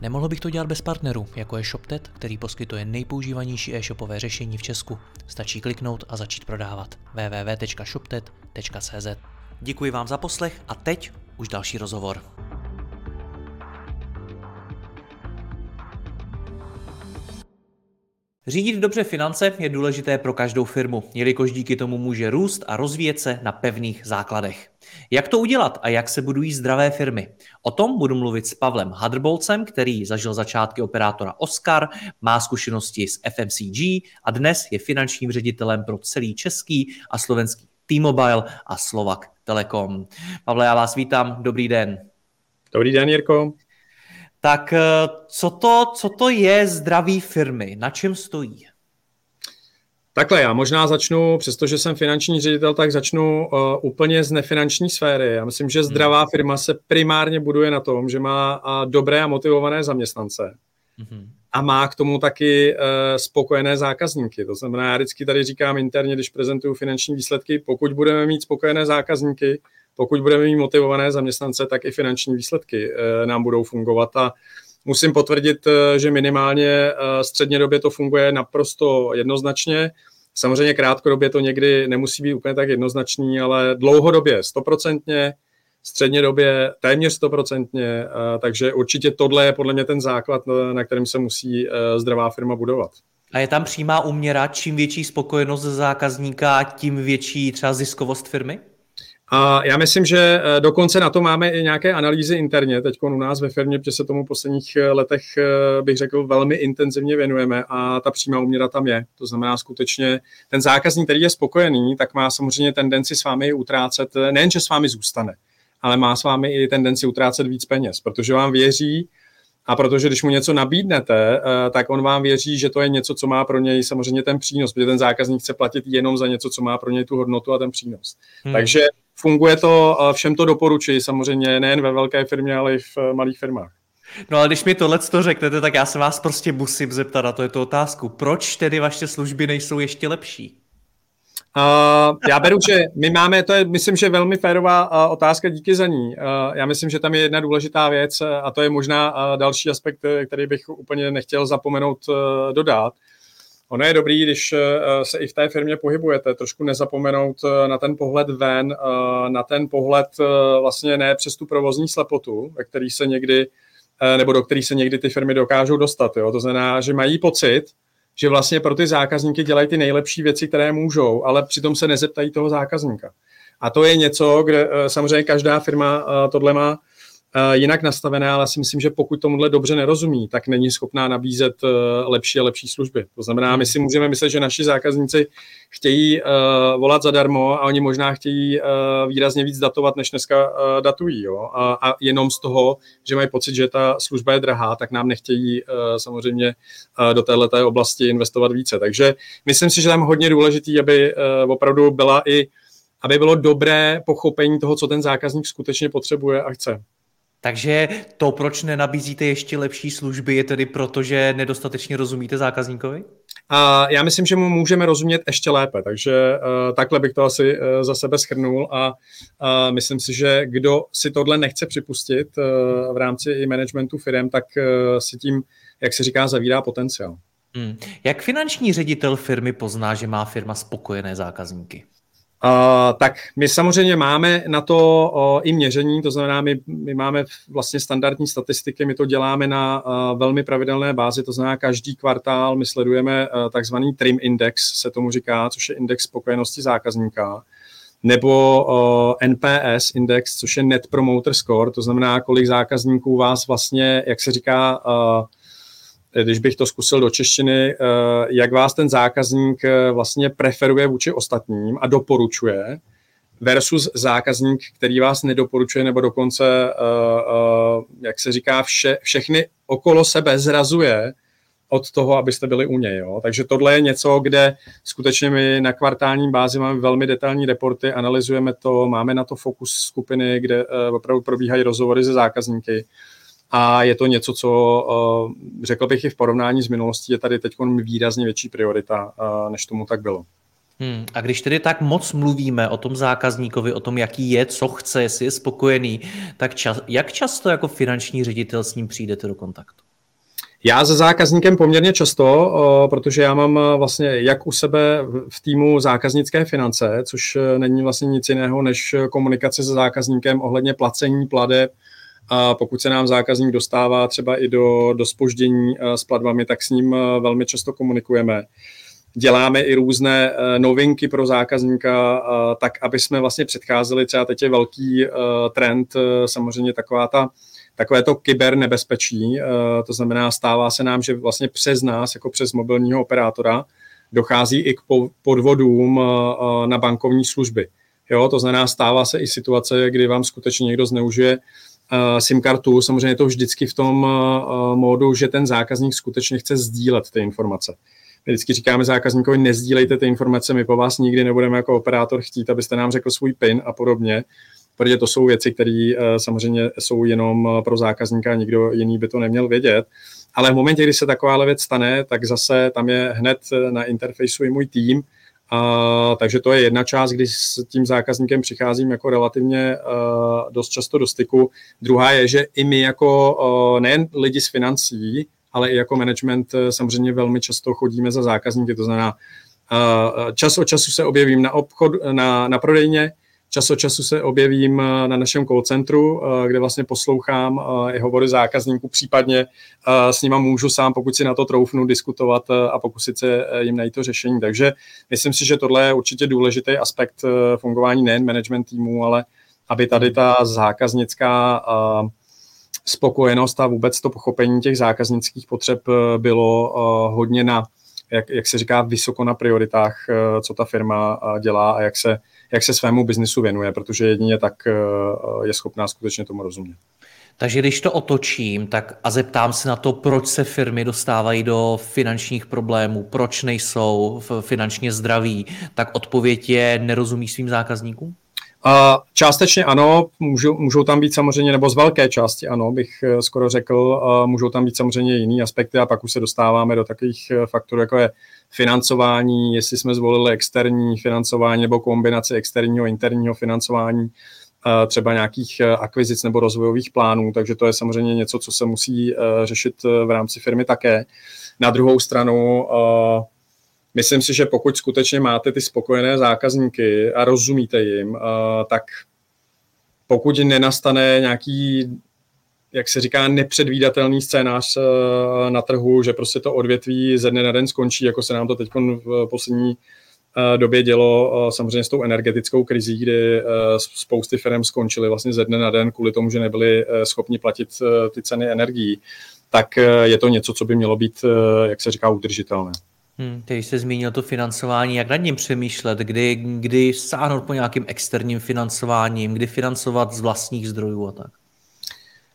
Nemohl bych to dělat bez partnerů, jako je ShopTet, který poskytuje nejpoužívanější e-shopové řešení v Česku. Stačí kliknout a začít prodávat. www.shoptet.cz Děkuji vám za poslech a teď už další rozhovor. Řídit dobře finance je důležité pro každou firmu, jelikož díky tomu může růst a rozvíjet se na pevných základech. Jak to udělat a jak se budují zdravé firmy? O tom budu mluvit s Pavlem Hadrbolcem, který zažil začátky operátora Oscar, má zkušenosti s FMCG a dnes je finančním ředitelem pro celý český a slovenský T-Mobile a Slovak Telekom. Pavle, já vás vítám, dobrý den. Dobrý den, Jirko. Tak eh, co to, co to je zdraví firmy? Na čem stojí? Takhle, já možná začnu, přestože jsem finanční ředitel, tak začnu uh, úplně z nefinanční sféry. Já myslím, že zdravá hmm. firma se primárně buduje na tom, že má uh, dobré a motivované zaměstnance. Hmm. A má k tomu taky uh, spokojené zákazníky. To znamená, já vždycky tady říkám interně, když prezentuju finanční výsledky, pokud budeme mít spokojené zákazníky, pokud budeme mít motivované zaměstnance, tak i finanční výsledky uh, nám budou fungovat. A musím potvrdit, že minimálně střednědobě to funguje naprosto jednoznačně. Samozřejmě krátkodobě to někdy nemusí být úplně tak jednoznačný, ale dlouhodobě stoprocentně, střednědobě téměř stoprocentně, takže určitě tohle je podle mě ten základ, na kterém se musí zdravá firma budovat. A je tam přímá úměra, čím větší spokojenost zákazníka, tím větší třeba ziskovost firmy? A já myslím, že eh, dokonce na to máme i nějaké analýzy interně, teď u nás ve firmě, protože se tomu v posledních eh, letech, eh, bych řekl, velmi intenzivně věnujeme a ta přímá uměra tam je. To znamená skutečně, ten zákazník, který je spokojený, tak má samozřejmě tendenci s vámi utrácet, nejen, že s vámi zůstane, ale má s vámi i tendenci utrácet víc peněz, protože vám věří, a protože když mu něco nabídnete, tak on vám věří, že to je něco, co má pro něj samozřejmě ten přínos, protože ten zákazník chce platit jenom za něco, co má pro něj tu hodnotu a ten přínos. Hmm. Takže funguje to, všem to doporučuji, samozřejmě nejen ve velké firmě, ale i v eh, malých firmách. No ale když mi tohle to řeknete, tak já se vás prostě musím zeptat na to je to otázku. Proč tedy vaše služby nejsou ještě lepší? Uh, já beru, že my máme, to je, myslím, že velmi férová uh, otázka, díky za ní. Uh, já myslím, že tam je jedna důležitá věc a to je možná uh, další aspekt, který bych úplně nechtěl zapomenout uh, dodat. Ono je dobrý, když eh, se i v té firmě pohybujete, trošku nezapomenout eh, na ten pohled ven, eh, na ten pohled vlastně ne přes tu provozní slepotu, ve který se někdy, nebo do který se někdy ty firmy dokážou dostat. Jo? To znamená, že mají pocit, že vlastně pro ty zákazníky dělají ty nejlepší věci, které můžou, ale přitom se nezeptají toho zákazníka. A to je něco, kde samozřejmě každá firma tohle má jinak nastavené, ale si myslím, že pokud tomuhle dobře nerozumí, tak není schopná nabízet eh, lepší a lepší služby. To znamená, my si můžeme myslet, že naši zákazníci chtějí uh, volat zadarmo a oni možná chtějí výrazně víc datovat, než dneska datují. Jo? A, a jenom z toho, že mají pocit, že ta služba je drahá, tak nám nechtějí samozřejmě do této oblasti investovat více. Takže myslím si, že tam hodně důležitý, aby opravdu byla i aby bylo dobré pochopení toho, co ten zákazník skutečně potřebuje a chce. Takže to, proč nenabízíte ještě lepší služby, je tedy proto, že nedostatečně rozumíte zákazníkovi? A já myslím, že mu můžeme rozumět ještě lépe, takže uh, takhle bych to asi uh, za sebe schrnul a uh, myslím si, že kdo si tohle nechce připustit uh, v rámci i managementu firm, tak uh, si tím, jak se říká, zavírá potenciál. Hmm. Jak finanční ředitel firmy pozná, že má firma spokojené zákazníky? Uh, tak my samozřejmě máme na to uh, i měření, to znamená, my, my máme vlastně standardní statistiky, my to děláme na uh, velmi pravidelné bázi, to znamená, každý kvartál my sledujeme uh, takzvaný TRIM index, se tomu říká, což je index spokojenosti zákazníka, nebo uh, NPS index, což je Net Promoter Score, to znamená, kolik zákazníků vás vlastně, jak se říká, uh, když bych to zkusil do češtiny, eh, jak vás ten zákazník eh, vlastně preferuje vůči ostatním a doporučuje versus zákazník, který vás nedoporučuje nebo dokonce, eh, jak se říká, vše, všechny okolo sebe zrazuje od toho, abyste byli u něj. Jo? Takže tohle je něco, kde skutečně my na kvartální bázi máme velmi detailní reporty, analyzujeme to, máme na to fokus skupiny, kde opravdu probíhají rozhovory se zákazníky a je to něco, co uh, řekl bych i v porovnání s minulostí, je tady teď výrazně větší priorita, uh, než tomu tak bylo. Hmm. A když tedy tak moc mluvíme o tom zákazníkovi, o tom, jaký je, co chce, jestli je spokojený, tak čas, jak často jako finanční ředitel s ním přijdete do kontaktu? Já se zákazníkem poměrně často, protože já mám vlastně jak u sebe v týmu zákaznické finance, což není vlastně nic jiného než komunikace se zákazníkem ohledně placení plade. A pokud se nám zákazník dostává třeba i do, do spoždění e, s platbami, tak s ním e, velmi často komunikujeme děláme i různé uh, novinky pro zákazníka, tak aby jsme vlastně předcházeli, třeba teď je velký trend, samozřejmě taková ta takové to kybernebezpečí, to znamená stává se nám, že vlastně přes nás, jako přes mobilního operátora, dochází i k podvodům na bankovní služby. Jo, to znamená, stává se i situace, kdy vám skutečně někdo zneužije SIM kartu. Samozřejmě je to vždycky v tom uh, módu, že ten zákazník skutečně chce sdílet ty informace. My vždycky říkáme zákazníkovi, nezdílejte ty informace, my po vás nikdy nebudeme jako operátor chtít, abyste nám řekl svůj PIN a podobně, protože to jsou věci, které samozřejmě jsou jenom eh, pro zákazníka, nikdo jiný by to neměl vědět. Ale v momentě, kdy se taková věc stane, tak zase tam je hned eh, na interfejsu i můj tým, Uh, takže to je jedna část, kdy s tím zákazníkem přicházím jako relativně uh, dost často do styku. Druhá je, že i my jako uh, nejen lidi z financí, ale i jako management eh, samozřejmě velmi často chodíme za zákazníky, to znamená eh, čas od času se objevím na, obchod, na, na prodejně, čas od času se objevím eh, na našem call centru, kde vlastně poslouchám i hovory zákazníků, případně s nima můžu sám, pokud si na to troufnu, diskutovat a pokusit se jim najít to řešení. Takže myslím si, že tohle je určitě důležitý aspekt fungování nejen management týmu, ale aby tady ta zákaznická spokojenost a vůbec to pochopení těch zákaznických potřeb eh, bylo eh, hodně na, jak, jak se říká, vysoko na prioritách, eh, co ta firma dělá a jak se, jak se svému biznisu věnuje, protože jedině tak je schopná skutečně tomu rozumět. Takže když to otočím tak a zeptám se na to, proč se firmy dostávají do finančních problémů, proč nejsou finančně zdraví, tak odpověď je nerozumí svým zákazníkům? A částečně ano, můžou, můžou tam být samozřejmě, nebo z velké části ano, bych eh, skoro řekl, můžou tam být samozřejmě jiný aspekty a pak už se dostáváme do takových eh, faktorů, jako je financování, jestli jsme zvolili externí financování nebo kombinaci externího a interního financování, eh, třeba nějakých akvizic nebo rozvojových plánů, takže to je samozřejmě něco, co se musí řešit v rámci firmy také. Na druhou stranu myslím si, že pokud skutečně máte ty spokojené zákazníky a rozumíte jim, tak pokud nenastane nějaký jak se říká, nepředvídatelný scénář na trhu, že prostě to odvětví ze dne na den skončí, jako se nám to teď v poslední době dělo samozřejmě s tou energetickou krizí, kdy spousty firm skončily vlastně ze dne na den kvůli tomu, že nebyli schopni platit ty ceny energií, tak je to něco, co by mělo být, jak se říká, udržitelné. Hmm, ty jsi zmínil to financování, jak nad ním přemýšlet, kdy, kdy sáhnout po nějakým externím financováním, kdy financovat z vlastních zdrojů a tak?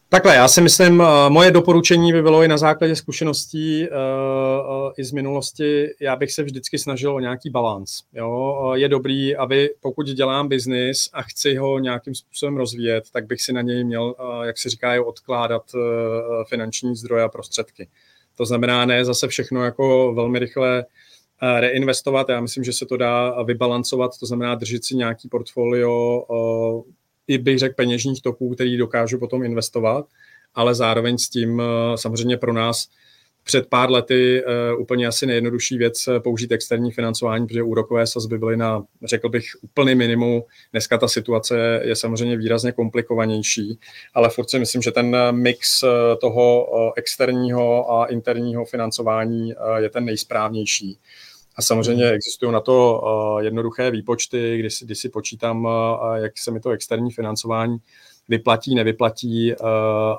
Takhle, já si myslím, eh, moje doporučení by bylo i na základě zkušeností uh, i z minulosti, já bych se vždycky snažil o nějaký balans. Je dobrý, aby pokud dělám biznis a chci ho nějakým způsobem rozvíjet, tak bych si na něj měl, jak se říká, odkládat finanční zdroje a prostředky. To znamená ne zase všechno jako velmi rychle eh, reinvestovat. Já myslím, že se to dá vybalancovat, to znamená držet si nějaký portfolio eh, i bych řekl peněžních toků, který dokážu potom investovat, ale zároveň s tím eh, samozřejmě pro nás před pár lety uh, úplně asi nejjednodušší věc eh, použít externí financování, protože úrokové sazby byly na, řekl bych, úplný minimum. Dneska ta situace je samozřejmě výrazně komplikovanější, ale furt si myslím, že ten mix toho externího a interního financování je ten nejsprávnější. A samozřejmě existují na to jednoduché výpočty, kdy si, kdy si počítám, jak se mi to externí financování vyplatí, nevyplatí.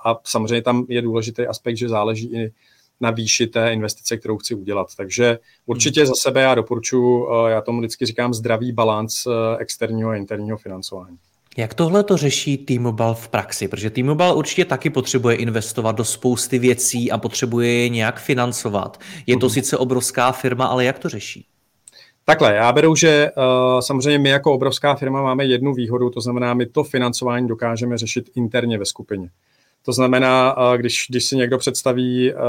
A samozřejmě tam je důležitý aspekt, že záleží i na výši té investice, kterou chci udělat. Takže určitě hmm. za sebe já doporučuji, eh, já tomu vždycky říkám zdravý balans eh, externího a interního financování. Jak tohle to řeší T-Mobile v praxi? Protože T-Mobile určitě taky potřebuje investovat do spousty věcí a potřebuje je nějak financovat. Je to mm. sice obrovská firma, ale jak to řeší? Takhle, já beru, že uh, samozřejmě my jako obrovská firma máme jednu výhodu, to znamená, my to financování dokážeme řešit interně ve skupině. To znamená, uh, když, když si někdo představí uh,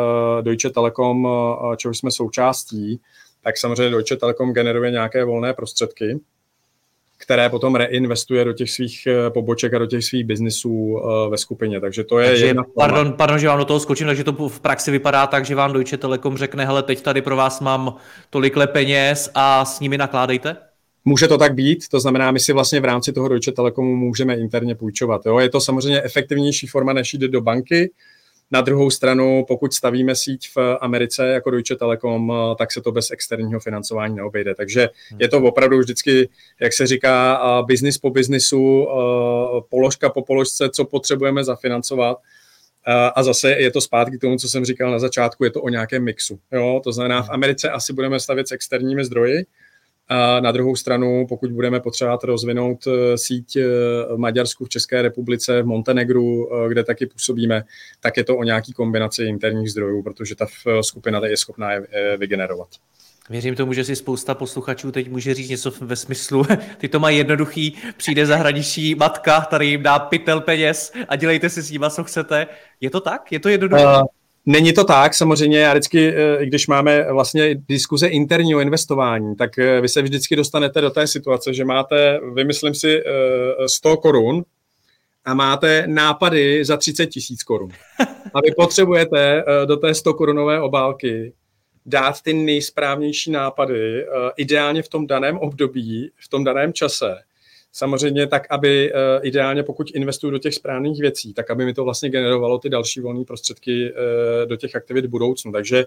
Deutsche Telekom, uh, čeho jsme součástí, tak samozřejmě Deutsche Telekom generuje nějaké volné prostředky, které potom reinvestuje do těch svých eh, poboček a do těch svých biznisů eh, ve skupině. Takže to je takže, jedna pardon, pardon, že vám do toho skočím, takže to v praxi vypadá tak, že vám Deutsche Telekom řekne, hele, teď tady pro vás mám tolik peněz a s nimi nakládejte? Může to tak být, to znamená, my si vlastně v rámci toho Deutsche Telekomu můžeme interně půjčovat. Jo? Je to samozřejmě efektivnější forma, než jít do banky, na druhou stranu, pokud stavíme síť v Americe jako Deutsche Telekom, tak se to bez externího financování neobejde. Takže hmm. je to opravdu vždycky, jak se říká, business po biznisu, položka po položce, co potřebujeme zafinancovat. A zase je to zpátky k tomu, co jsem říkal na začátku, je to o nějakém mixu. Jo? To znamená, v hmm. Americe asi budeme stavět s externími zdroji, a na druhou stranu, pokud budeme potřebovat rozvinout eh, síť eh, v Maďarsku, v České republice, v Montenegru, eh, kde taky působíme, tak je to o nějaký kombinaci interních zdrojů, protože ta skupina je schopná je vygenerovat. Věřím tomu, že si spousta posluchačů teď může říct něco ve smyslu, ty to mají jednoduchý, přijde zahraniční matka, tady jim dá pytel peněz a dělejte si s nima, co chcete. Je to tak? Je to jednoduché? Uh, Není to tak, samozřejmě, já vždycky, eh, když máme vlastně diskuze interního investování, tak eh, vy se vždycky dostanete do té situace, že máte, vymyslím si, 100 eh, korun a máte nápady za 30 tisíc korun. A vy potřebujete do té 100 korunové obálky dát ty nejsprávnější nápady, ideálně v tom daném období, v tom daném čase, samozřejmě tak, aby uh, ideálně, pokud investuju do těch správných věcí, tak aby mi to vlastně generovalo ty další volné prostředky uh, do těch aktivit v budoucnu. Takže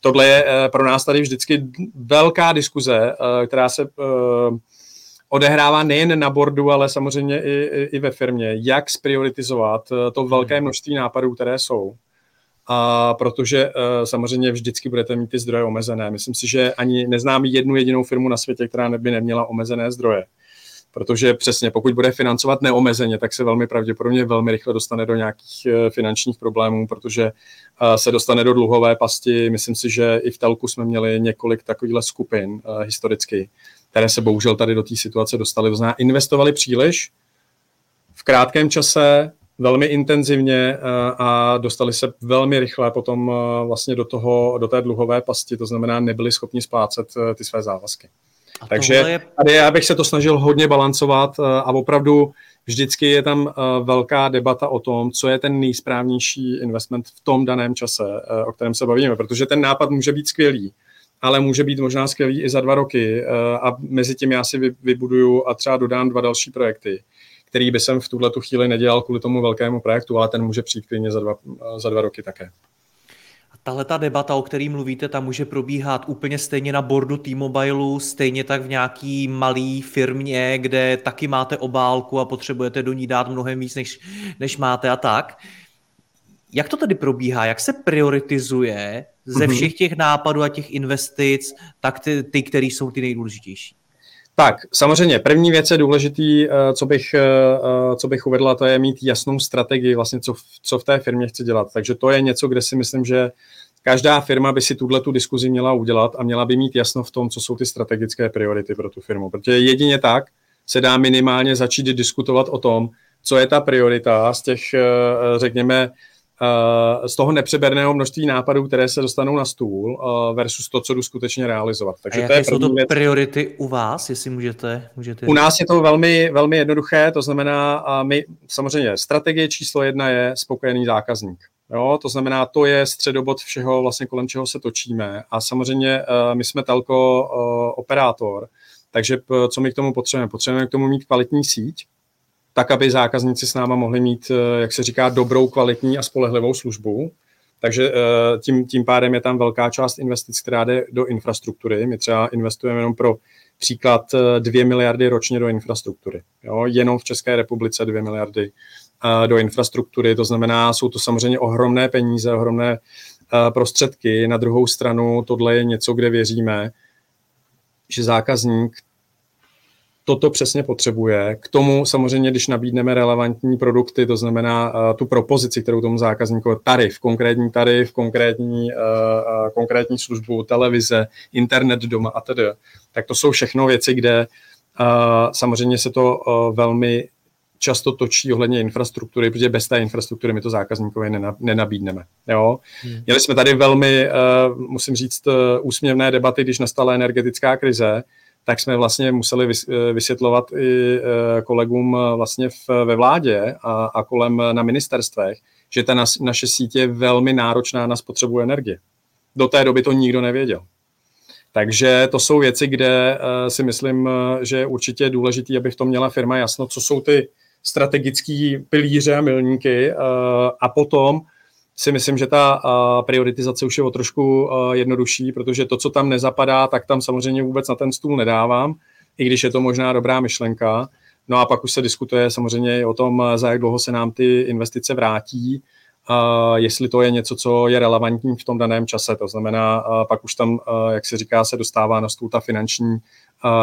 tohle je uh, pro nás tady vždycky velká diskuze, která se odehrává nejen na bordu, ale samozřejmě i, i, i ve firmě, jak sprioritizovat to velké hmm. množství nápadů, které jsou. A protože samozřejmě vždycky budete mít ty zdroje omezené. Myslím si, že ani neznám jednu jedinou firmu na světě, která by neměla omezené zdroje protože přesně pokud bude financovat neomezeně, tak se velmi pravděpodobně velmi rychle dostane do nějakých eh, finančních problémů, protože eh, se dostane do dluhové pasti. Myslím si, že i v Telku jsme měli několik takovýchhle skupin eh, historicky, které se bohužel tady do té situace dostaly. To znamená, investovali příliš v krátkém čase, velmi intenzivně a dostali se velmi rychle potom vlastně do, toho, do té dluhové pasti, to znamená, nebyli schopni splácet ty své závazky. A Takže je... tady já bych se to snažil hodně balancovat eh, a opravdu vždycky je tam eh, velká debata o tom, co je ten nejsprávnější investment v tom daném čase, eh, o kterém se bavíme, protože ten nápad může být skvělý, ale může být možná skvělý i za dva roky a mezi tím já si vybuduju a třeba dodám dva další projekty, který by jsem v tuhle tu chvíli nedělal kvůli tomu velkému projektu, ale ten může přijít klidně za dva, za dva roky také. Tahle ta debata, o který mluvíte, tam může probíhat úplně stejně na bordu T-Mobile, stejně tak v nějaký malý firmě, kde taky máte obálku a potřebujete do ní dát mnohem víc, než, než máte a tak. Jak to tedy probíhá? Jak se prioritizuje ze mhm. všech těch nápadů a těch investic, tak ty, ty které jsou ty nejdůležitější? Tak, samozřejmě, první věc je důležitý, eh, co bych, eh, eh, co bych uvedla, to je mít jasnou strategii, vlastně co co v té firmě chci dělat. Takže to je něco, kde si myslím, že každá firma by si tuhle tu diskuzi měla udělat a měla by mít jasno v tom, co jsou ty strategické priority pro tu firmu. Protože jedině tak se dá minimálně začít diskutovat o tom, co je ta priorita z těch, řekněme, z toho nepřeberného množství nápadů, které se dostanou na stůl uh, versus to, co jdu skutečně realizovat. Takže a to je jsou to věc. priority u vás, jestli můžete, můžete U nás je to velmi, velmi jednoduché, to znamená, my samozřejmě strategie číslo jedna je spokojený zákazník. Jo, to znamená, to je středobod všeho, vlastně kolem čeho se točíme. A samozřejmě uh, my jsme telko operátor, takže co my k tomu potřebujeme? Potřebujeme k tomu mít kvalitní síť, tak aby zákazníci s náma mohli mít, eh, jak se říká, dobrou, kvalitní a spolehlivou službu. Takže eh, tím, tím pádem je tam velká část investic, která jde do infrastruktury. My třeba investujeme jenom pro příklad 2 eh, miliardy ročně do infrastruktury. Jo? Jenom v České republice 2 miliardy do infrastruktury. To znamená, jsou to samozřejmě ohromné peníze, ohromné prostředky. Na druhou stranu tohle je něco, kde věříme, že zákazník toto přesně potřebuje. K tomu samozřejmě, když nabídneme relevantní produkty, to znamená uh, tu propozici, kterou tomu zákazníkovi, tarif, konkrétní tarif, konkrétní, uh, uh, konkrétní službu, televize, internet doma a tedy, tak to jsou všechno věci, kde uh, samozřejmě se to uh, velmi často točí ohledně infrastruktury, protože bez té infrastruktury my to zákazníkovi nenabídneme. Jo? Hmm. Měli jsme tady velmi, uh, musím říct, uh, úsměvné debaty, když nastala energetická krize, tak jsme vlastně museli eh, vysvětlovat i kolegům vlastně v, ve vládě a, kolem na ministerstvech, že ta naše sítě je velmi náročná na spotřebu energie. Do té doby to nikdo nevěděl. Takže to jsou věci, kde si myslím, že je určitě důležité, aby v tom měla firma jasno, co jsou ty strategické pilíře a milníky a potom si myslím, že ta prioritizace už je o trošku jednodušší, protože to, co tam nezapadá, tak tam samozřejmě vůbec na ten stůl nedávám, i když je to možná dobrá myšlenka. No a pak už se diskutuje samozřejmě o tom, za jak dlouho se nám ty investice vrátí, uh, jestli to je něco, co je relevantní v tom daném čase. To znamená, pak už tam, jak se říká, se dostává na stůl ta finanční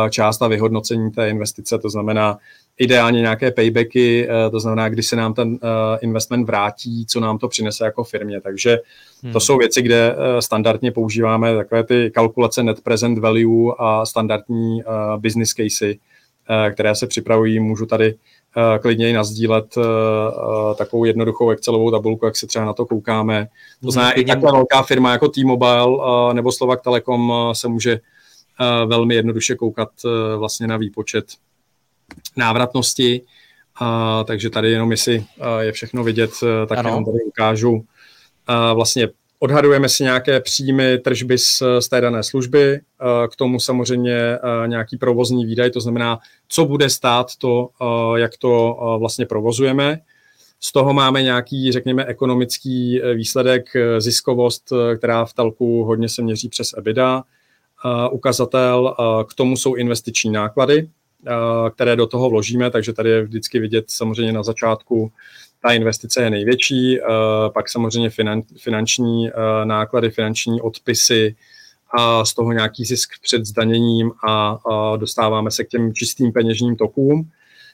část a vyhodnocení té investice, to znamená ideálně nějaké paybacky, eh, to znamená, kdy se nám ten eh, investment vrátí, co nám to přinese jako firmě. Takže to hmm. jsou věci, kde eh, standardně používáme takové ty kalkulace net present value a standardní business casey, které se připravují. Můžu tady klidně i nazdílet takovou jednoduchou Excelovou tabulku, jak se třeba na to koukáme. To hmm, znamená, i taková velká firma jako T-Mobile nebo Slovak Telekom se může velmi jednoduše koukat vlastně na výpočet návratnosti, a, takže tady jenom jestli je všechno vidět, e, tak ano. jenom tady ukážu. A, vlastně odhadujeme si nějaké příjmy tržby z, z té dané služby, a, k tomu samozřejmě nějaký provozní výdaj, to znamená, co bude stát to, jak to vlastně provozujeme. Z toho máme nějaký, řekněme, ekonomický e, výsledek, e, ziskovost, která v telku hodně se měří přes EBITDA, ukazatel, k tomu jsou investiční náklady, které do toho vložíme, takže tady je vždycky vidět samozřejmě na začátku, ta investice je největší, pak samozřejmě finanční náklady, finanční odpisy, a z toho nějaký zisk před zdaněním a dostáváme se k těm čistým peněžním tokům.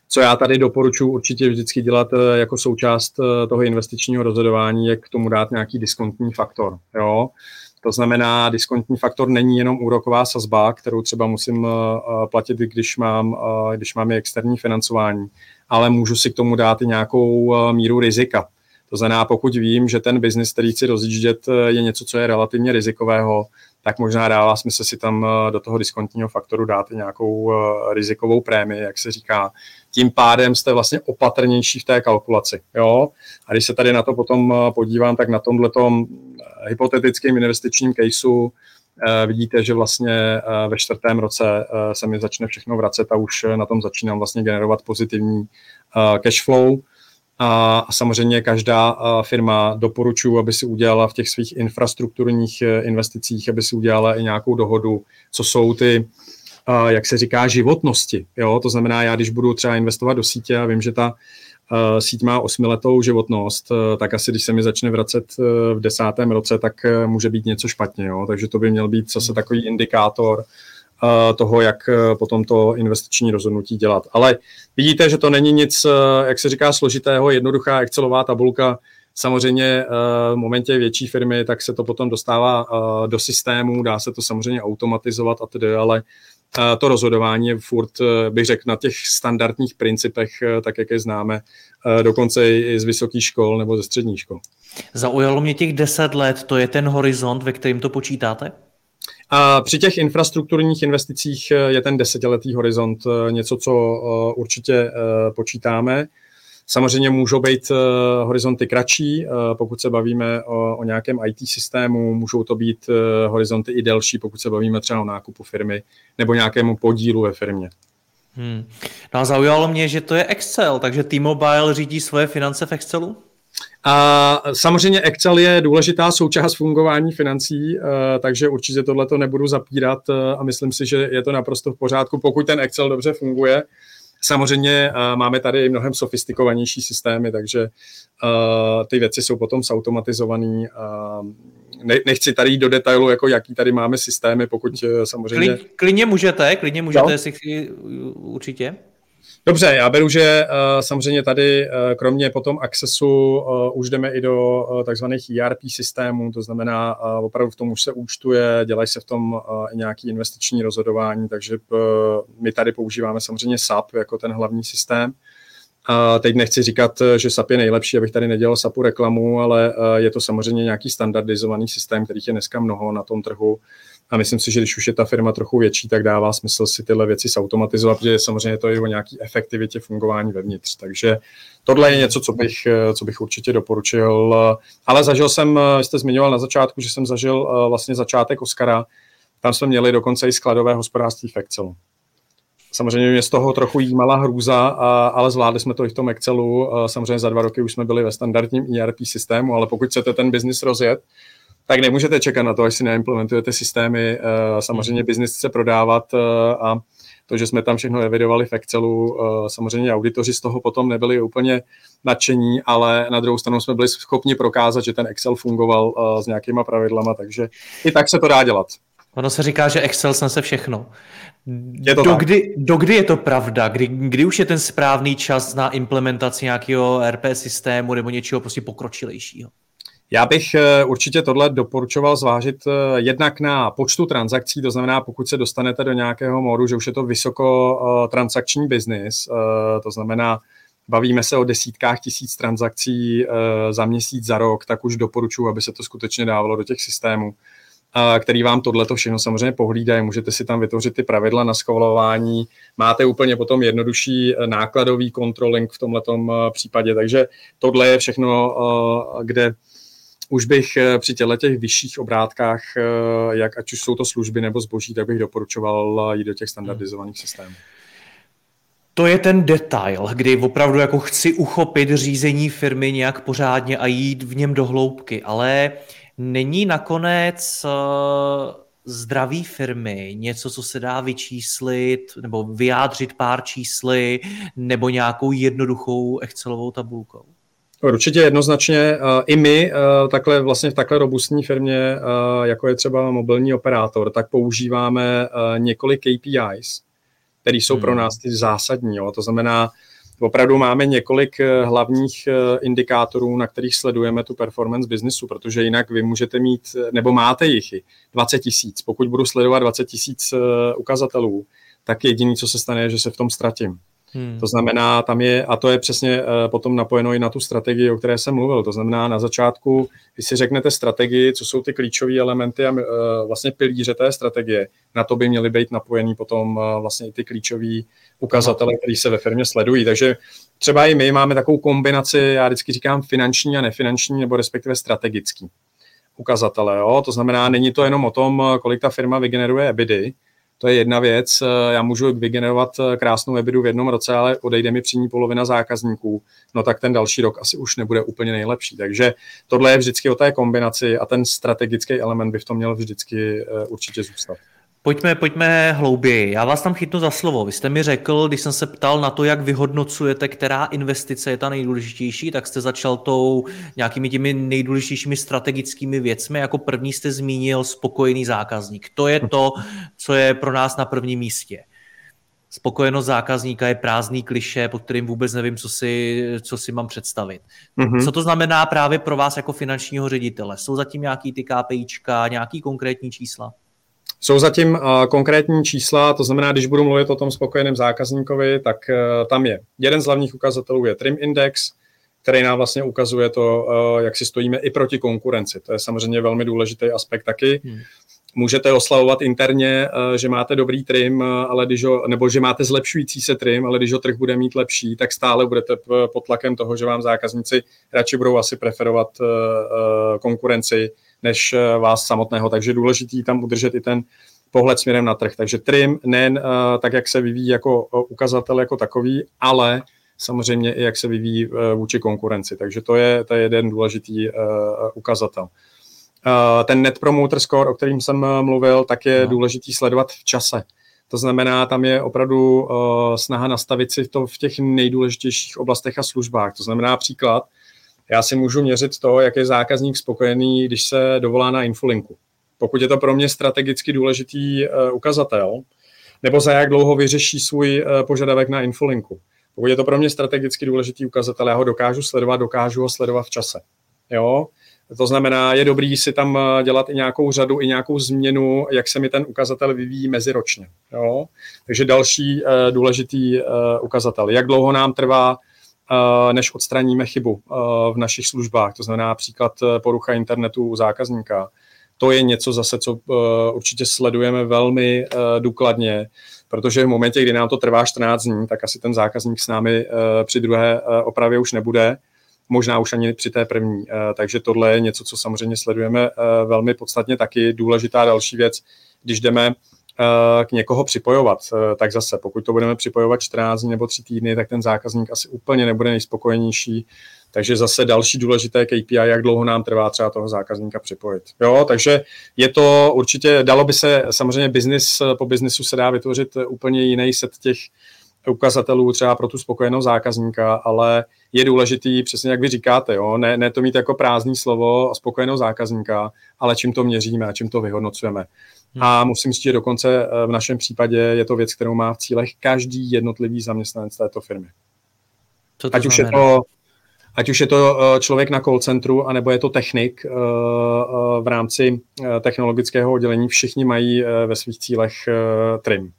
Co já tady doporučuji určitě vždycky dělat jako součást toho investičního rozhodování, je k tomu dát nějaký diskontní faktor. Jo? To znamená, diskontní faktor není jenom úroková sazba, kterou třeba musím uh, platit, když mám, uh, když mám externí financování, ale můžu si k tomu dát i nějakou míru rizika. To znamená, pokud vím, že ten biznis, který chci rozjíždět, je něco, co je relativně rizikového, tak možná dává smysl si tam do toho diskontního faktoru dát nějakou rizikovou prémii, jak se říká. Tím pádem jste vlastně opatrnější v té kalkulaci. Jo? A když se tady na to potom podívám, tak na tomhle hypotetickým investičním caseu eh, vidíte, že vlastně eh, ve čtvrtém roce eh, se mi začne všechno vracet a už na tom začínám vlastně generovat pozitivní cash flow. A samozřejmě každá firma doporučuji, aby si udělala v těch svých infrastrukturních investicích, aby si udělala i nějakou dohodu, co jsou ty, jak se říká, životnosti. Jo? To znamená, já když budu třeba investovat do sítě a vím, že ta uh, síť má osmiletou životnost, uh, tak asi když se mi začne vracet v desátém roce, tak může být něco špatně. Jo? Takže to by měl být zase takový indikátor toho, jak uh, potom to investiční rozhodnutí dělat. Ale vidíte, že to není nic, uh, jak se říká, složitého, jednoduchá Excelová tabulka, Samozřejmě v momentě větší firmy, tak se to potom dostává do systému, dá se to samozřejmě automatizovat a tedy, ale to rozhodování je furt, eh, bych řekl, na těch standardních principech, eh, tak jak je známe, eh, dokonce i z vysokých škol nebo ze středních škol. Zaujalo mě těch deset let, to je ten horizont, ve kterým to počítáte? A při těch infrastrukturních investicích je ten desetiletý horizont něco, co určitě počítáme. Samozřejmě můžou být horizonty kratší, pokud se bavíme o, nějakém IT systému, můžou to být horizonty i delší, pokud se bavíme třeba o nákupu firmy nebo nějakému podílu ve firmě. Hmm. No a zaujalo mě, že to je Excel, takže T-Mobile řídí svoje finance v Excelu? A samozřejmě Excel je důležitá součást fungování financí, takže určitě tohle to nebudu zapírat a myslím si, že je to naprosto v pořádku, pokud ten Excel dobře funguje Samozřejmě uh, máme tady mnohem sofistikovanější systémy, takže ty věci jsou potom zautomatizované. Ne, nechci tady jít do detailu, jako jaký tady máme systémy, pokud samozřejmě... Kli, klidně můžete, klidně můžete, jestli určitě. Dobře, já beru, že uh, samozřejmě tady uh, kromě potom Accessu uh, už jdeme i do takzvaných ERP systémů, to znamená opravdu v tom už se účtuje, dělají se v tom uh, nějaký investiční rozhodování, takže my tady používáme samozřejmě SAP jako ten hlavní systém. A teď nechci říkat, že SAP je nejlepší, abych tady nedělal SAPu reklamu, ale je to samozřejmě nějaký standardizovaný systém, kterých je dneska mnoho na tom trhu. A myslím si, že když už je ta firma trochu větší, tak dává smysl si tyhle věci zautomatizovat, protože samozřejmě to je o nějaký efektivitě fungování vevnitř. Takže tohle je něco, co bych, co bych určitě doporučil. Ale zažil jsem, jste zmiňoval na začátku, že jsem zažil vlastně začátek Oscara. Tam jsme měli dokonce i skladové hospodářství v Excelu. Samozřejmě mě z toho trochu jímala hrůza, ale zvládli jsme to i v tom Excelu. Samozřejmě za dva roky už jsme byli ve standardním ERP systému, ale pokud chcete ten biznis rozjet, tak nemůžete čekat na to, až si neimplementujete systémy. Eh, samozřejmě mhm. biznis chce prodávat eh, a to, že jsme tam všechno evidovali v Excelu, eh, samozřejmě auditoři z toho potom nebyli úplně nadšení, ale na druhou stranu jsme byli schopni prokázat, že ten Excel fungoval s nějakýma pravidlama, takže i tak se to dá dělat. Ono se říká, že Excel snese všechno. Je to dokdy, dokdy je to pravda? Kdy, kdy už je ten správný čas na implementaci nějakého RP systému nebo něčeho prostě pokročilejšího? Já bych eh, určitě tohle doporučoval zvážit eh, jednak na počtu transakcí, to znamená, pokud se dostanete do nějakého módu, že už je to vysoko eh, transakční biznis, to znamená, bavíme se o desítkách tisíc transakcí za měsíc, za rok, tak už doporučuji, aby se to skutečně dávalo do těch systémů, který vám tohle všechno samozřejmě pohlídají. Můžete si tam vytvořit ty pravidla na schvalování, máte úplně potom jednodušší nákladový controlling v tomto případě, takže tohle je všechno, kde už bych eh, při těle těch vyšších obrátkách, eh, jak ať už jsou to služby nebo zboží, tak bych doporučoval jít do těch standardizovaných systémů. To je ten detail, kdy opravdu jako chci uchopit řízení firmy nějak pořádně a jít v něm do hloubky, ale není nakonec uh, zdraví firmy něco, co se dá vyčíslit nebo vyjádřit pár čísly nebo nějakou jednoduchou Excelovou tabulkou? Určitě jednoznačně. I my takhle vlastně v takhle robustní firmě, jako je třeba mobilní operátor, tak používáme několik KPIs, které jsou hmm. pro nás ty zásadní. Jo. To znamená, opravdu máme několik e, hlavních e, indikátorů, na kterých sledujeme tu performance biznesu, protože jinak vy můžete mít, nebo máte jich 20 tisíc. Pokud budu sledovat 20 tisíc ukazatelů, tak jediný, co se stane, je, že se v tom ztratím. Hmm. To znamená, tam je, a to je přesně uh, potom napojeno i na tu strategii, o které jsem mluvil. To znamená, na začátku, když si řeknete strategii, co jsou ty klíčové elementy a uh, vlastně pilíře té strategie, na to by měly být napojený potom uh, vlastně i ty klíčové ukazatele, které se ve firmě sledují. Takže třeba i my máme takovou kombinaci, já vždycky říkám finanční a nefinanční, nebo respektive strategický ukazatele. Jo? To znamená, není to jenom o tom, kolik ta firma vygeneruje EBITy, to je jedna věc. Eh, já můžu vygenerovat eh, krásnou webidu v jednom roce, ale odejde mi při ní polovina zákazníků, no tak ten další rok asi už nebude úplně nejlepší. Takže tohle je vždycky o té kombinaci a ten strategický element by v tom měl vždycky eh, určitě zůstat. Pojďme, pojďme hlouběji. Já vás tam chytnu za slovo. Vy jste mi řekl, když jsem se ptal na to, jak vyhodnocujete, která investice je ta nejdůležitější, tak jste začal tou nějakými těmi nejdůležitějšími strategickými věcmi. Jako první jste zmínil spokojený zákazník. To je to, co je pro nás na prvním místě. Spokojenost zákazníka je prázdný kliše, pod kterým vůbec nevím, co si, co si mám představit. Mm-hmm. Co to znamená právě pro vás jako finančního ředitele? Jsou zatím nějaký ty KPIčka, nějaký konkrétní čísla? Jsou zatím uh, konkrétní čísla, to znamená, když budu mluvit o tom spokojeném zákazníkovi, tak uh, tam je jeden z hlavních ukazatelů je Trim Index, který nám vlastně ukazuje to, uh, jak si stojíme i proti konkurenci. To je samozřejmě velmi důležitý aspekt taky. Hmm. Můžete oslavovat interně, že máte dobrý trim, ale když ho, nebo že máte zlepšující se trim, ale když ho trh bude mít lepší, tak stále budete pod tlakem toho, že vám zákazníci radši budou asi preferovat konkurenci, než eh, vás samotného. Takže důležitý tam udržet i ten pohled směrem na trh. Takže trim nejen uh, tak, jak se vyvíjí jako uh, ukazatel jako takový, ale samozřejmě i jak se vyvíjí vůči konkurenci. Takže to je, to je jeden důležitý ukazatel. Ten Net Promoter Score, o kterým jsem mluvil, tak je no. důležitý sledovat v čase. To znamená, tam je opravdu uh, snaha nastavit si to v těch nejdůležitějších oblastech a službách. To znamená příklad, já si můžu měřit to, jak je zákazník spokojený, když se dovolá na infolinku. Pokud je to pro mě strategicky důležitý uh, ukazatel, nebo za jak dlouho vyřeší svůj uh, požadavek na infolinku. Pokud je to pro mě strategicky důležitý ukazatel, já ho dokážu sledovat, dokážu ho sledovat v čase. Jo? To znamená, je dobrý si tam eh, dělat i nějakou řadu, i nějakou změnu, jak se mi ten ukazatel vyvíjí meziročně. Jo? Takže další důležitý ukazatel. Jak dlouho nám trvá, než odstraníme chybu uh, v našich službách, to znamená příklad porucha internetu u zákazníka. To je něco zase, co určitě sledujeme velmi důkladně, protože v momentě, kdy nám to trvá 14 dní, tak asi ten zákazník s námi při druhé uh, opravě už nebude možná už ani při té první. Eh, takže tohle je něco, co samozřejmě sledujeme eh, velmi podstatně taky. Důležitá další věc, když jdeme eh, k někoho připojovat, tak zase, pokud to budeme připojovat 14 dní nebo 3 týdny, tak ten zákazník asi úplně nebude nejspokojenější. Takže zase další důležité KPI, jak dlouho nám trvá třeba toho zákazníka připojit. Jo, takže je to určitě, dalo by se, samozřejmě business, po biznisu se dá vytvořit úplně jiný set těch ukazatelů třeba pro tu spokojenost zákazníka, ale je důležitý, přesně jak vy říkáte, jo? Ne, ne to mít jako prázdný slovo a spokojenost zákazníka, ale čím to měříme a čím to vyhodnocujeme. Hmm. A musím říct, že dokonce eh, v našem případě je to věc, kterou má v cílech každý jednotlivý zaměstnanec této firmy. Co to ať, už je to, ať už je to eh, člověk na call centru, anebo je to technik eh, v rámci technologického oddělení, všichni mají ve svých cílech trim.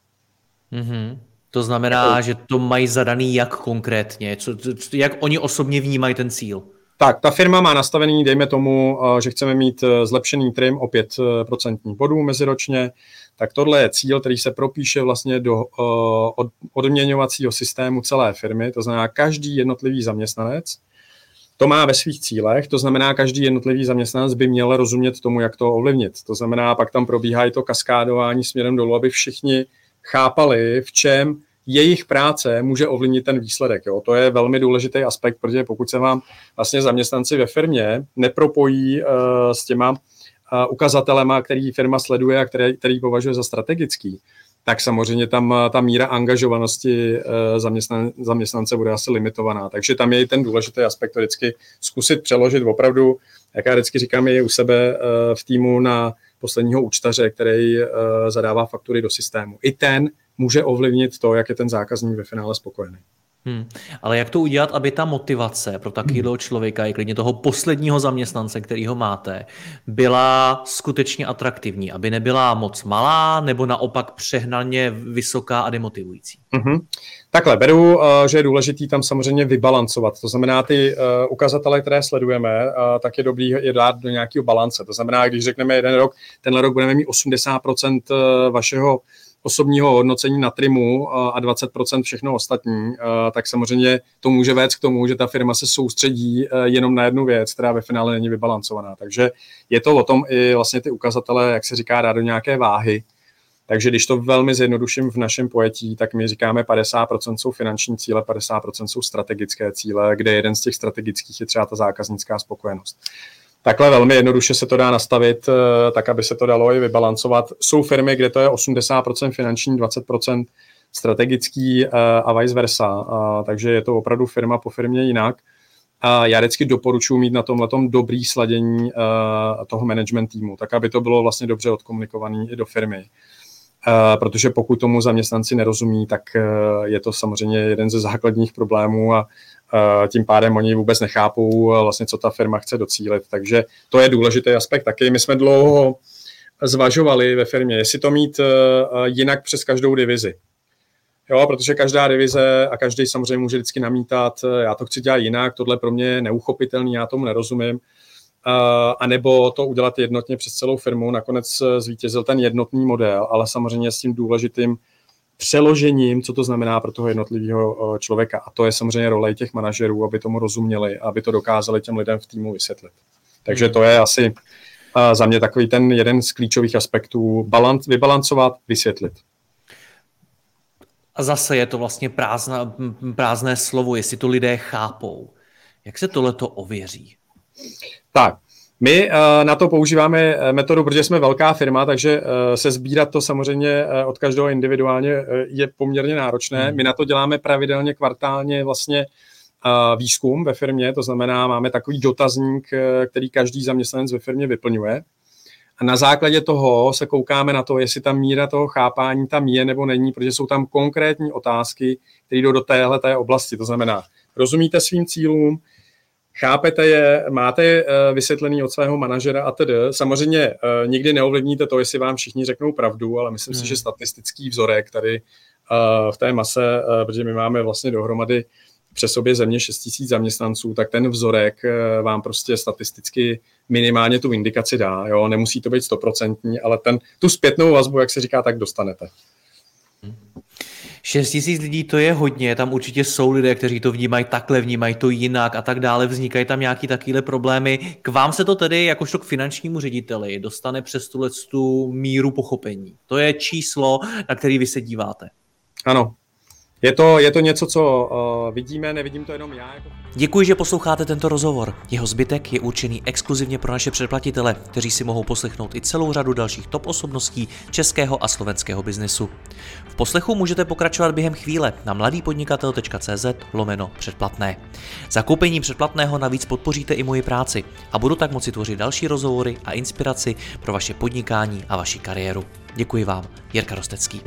Mm-hmm. To znamená, jako... že to mají zadaný jak konkrétně? Co, jak oni osobně vnímají ten cíl? Tak, ta firma má nastavený, dejme tomu, eh, že chceme mít eh, zlepšený trim o 5% eh, bodů meziročně, tak tohle je cíl, který se propíše vlastně do odměňovacího systému celé firmy, to znamená každý jednotlivý zaměstnanec, to má ve svých cílech, to znamená, každý jednotlivý zaměstnanec by měl rozumět tomu, jak to ovlivnit. To znamená, pak tam probíhá i to kaskádování směrem dolů, aby všichni chápali, v čem jejich práce může ovlivnit ten výsledek. Jo. To je velmi důležitý aspekt, protože pokud se vám vlastně zaměstnanci ve firmě nepropojí uh, s těma uh, ukazatelema, který firma sleduje a který, který považuje za strategický, tak samozřejmě tam ta míra angažovanosti zaměstnan, zaměstnance bude asi limitovaná. Takže tam je i ten důležitý aspekt vždycky zkusit přeložit opravdu, jak já vždycky říkám, je u sebe v týmu na posledního účtaře, který uh, zadává faktury do systému. I ten může ovlivnit to, jak je ten zákazník ve finále spokojený. Hmm. Ale jak to udělat, aby ta motivace pro takového hmm. člověka, i klidně toho posledního zaměstnance, který ho máte, byla skutečně atraktivní, aby nebyla moc malá nebo naopak přehnaně vysoká a demotivující? Hmm. Takhle, beru, eh, že je důležitý tam samozřejmě vybalancovat. To znamená, ty eh, ukazatele, které sledujeme, eh, tak je dobrý je dát do nějakého balance. To znamená, když řekneme jeden rok, tenhle rok budeme mít 80% vašeho osobního hodnocení na trimu a 20% všechno ostatní, tak samozřejmě to může vést k tomu, že ta firma se soustředí jenom na jednu věc, která ve finále není vybalancovaná. Takže je to o tom i vlastně ty ukazatele, jak se říká, dát do nějaké váhy, takže když to velmi zjednoduším v našem pojetí, tak my říkáme 50% jsou finanční cíle, 50% jsou strategické cíle, kde jeden z těch strategických je třeba ta zákaznická spokojenost. Takhle velmi jednoduše se to dá nastavit, eh, tak aby se to dalo i vybalancovat. Jsou firmy, kde to je 80% finanční, 20% strategický eh, a vice versa. Takže je to opravdu firma po firmě jinak. A já vždycky doporučuji mít na tomhle dobrý sladění eh, toho management týmu, tak aby to bylo vlastně dobře odkomunikované i do firmy. Eh, protože pokud tomu zaměstnanci nerozumí, tak eh, je to samozřejmě jeden ze základních problémů a eh, tím pádem oni vůbec nechápou vlastně, co ta firma chce docílit. Takže to je důležitý aspekt taky. My jsme dlouho zvažovali ve firmě, jestli to mít jinak přes každou divizi. Jo, protože každá divize a každý samozřejmě může vždycky namítat, já to chci dělat jinak, tohle pro mě je neuchopitelný, já tomu nerozumím a nebo to udělat jednotně přes celou firmu. Nakonec eh, zvítězil ten jednotný model, ale samozřejmě s tím důležitým přeložením, co to znamená pro toho jednotlivého eh, člověka. A to je samozřejmě role těch manažerů, aby tomu rozuměli, aby to dokázali těm lidem v týmu vysvětlit. Takže hmm. to je asi eh, za mě takový ten jeden z klíčových aspektů, balanc, vybalancovat, vysvětlit. A zase je to vlastně prázdná, prázdné slovo, jestli to lidé chápou. Jak se tohle to ověří? Tak, My na to používáme metodu, protože jsme velká firma, takže se sbírat to samozřejmě od každého individuálně je poměrně náročné. Hmm. My na to děláme pravidelně kvartálně vlastně výzkum ve firmě, to znamená, máme takový dotazník, který každý zaměstnanec ve firmě vyplňuje. A na základě toho se koukáme na to, jestli ta míra toho chápání tam je nebo není, protože jsou tam konkrétní otázky, které jdou do téhle té oblasti. To znamená, rozumíte svým cílům, chápete je, máte je eh, vysvětlený od svého manažera a tedy. Samozřejmě eh, nikdy neovlivníte to, jestli vám všichni řeknou pravdu, ale myslím hmm. si, že statistický vzorek tady eh, v té mase, protože my máme vlastně dohromady přes sobě země 6 000 zaměstnanců, tak ten vzorek vám prostě statisticky minimálně tu indikaci dá. Jo? Nemusí to být stoprocentní, ale ten, tu zpětnou vazbu, jak se říká, tak dostanete. 6 tisíc lidí to je hodně, tam určitě jsou lidé, kteří to vnímají takhle, vnímají to jinak a tak dále, vznikají tam nějaký takovéhle problémy. K vám se to tedy, jakožto k finančnímu řediteli, dostane přes tu míru pochopení. To je číslo, na který vy se díváte. Ano, je to, je to něco, co uh, vidíme, nevidím to jenom já. Jako... Děkuji, že posloucháte tento rozhovor. Jeho zbytek je určený exkluzivně pro naše předplatitele, kteří si mohou poslechnout i celou řadu dalších top osobností českého a slovenského biznesu. V poslechu můžete pokračovat během chvíle na mladýpodnikatel.cz lomeno předplatné. Zakoupením předplatného navíc podpoříte i moji práci a budu tak moci tvořit další rozhovory a inspiraci pro vaše podnikání a vaši kariéru. Děkuji vám, Jirka Rostecký.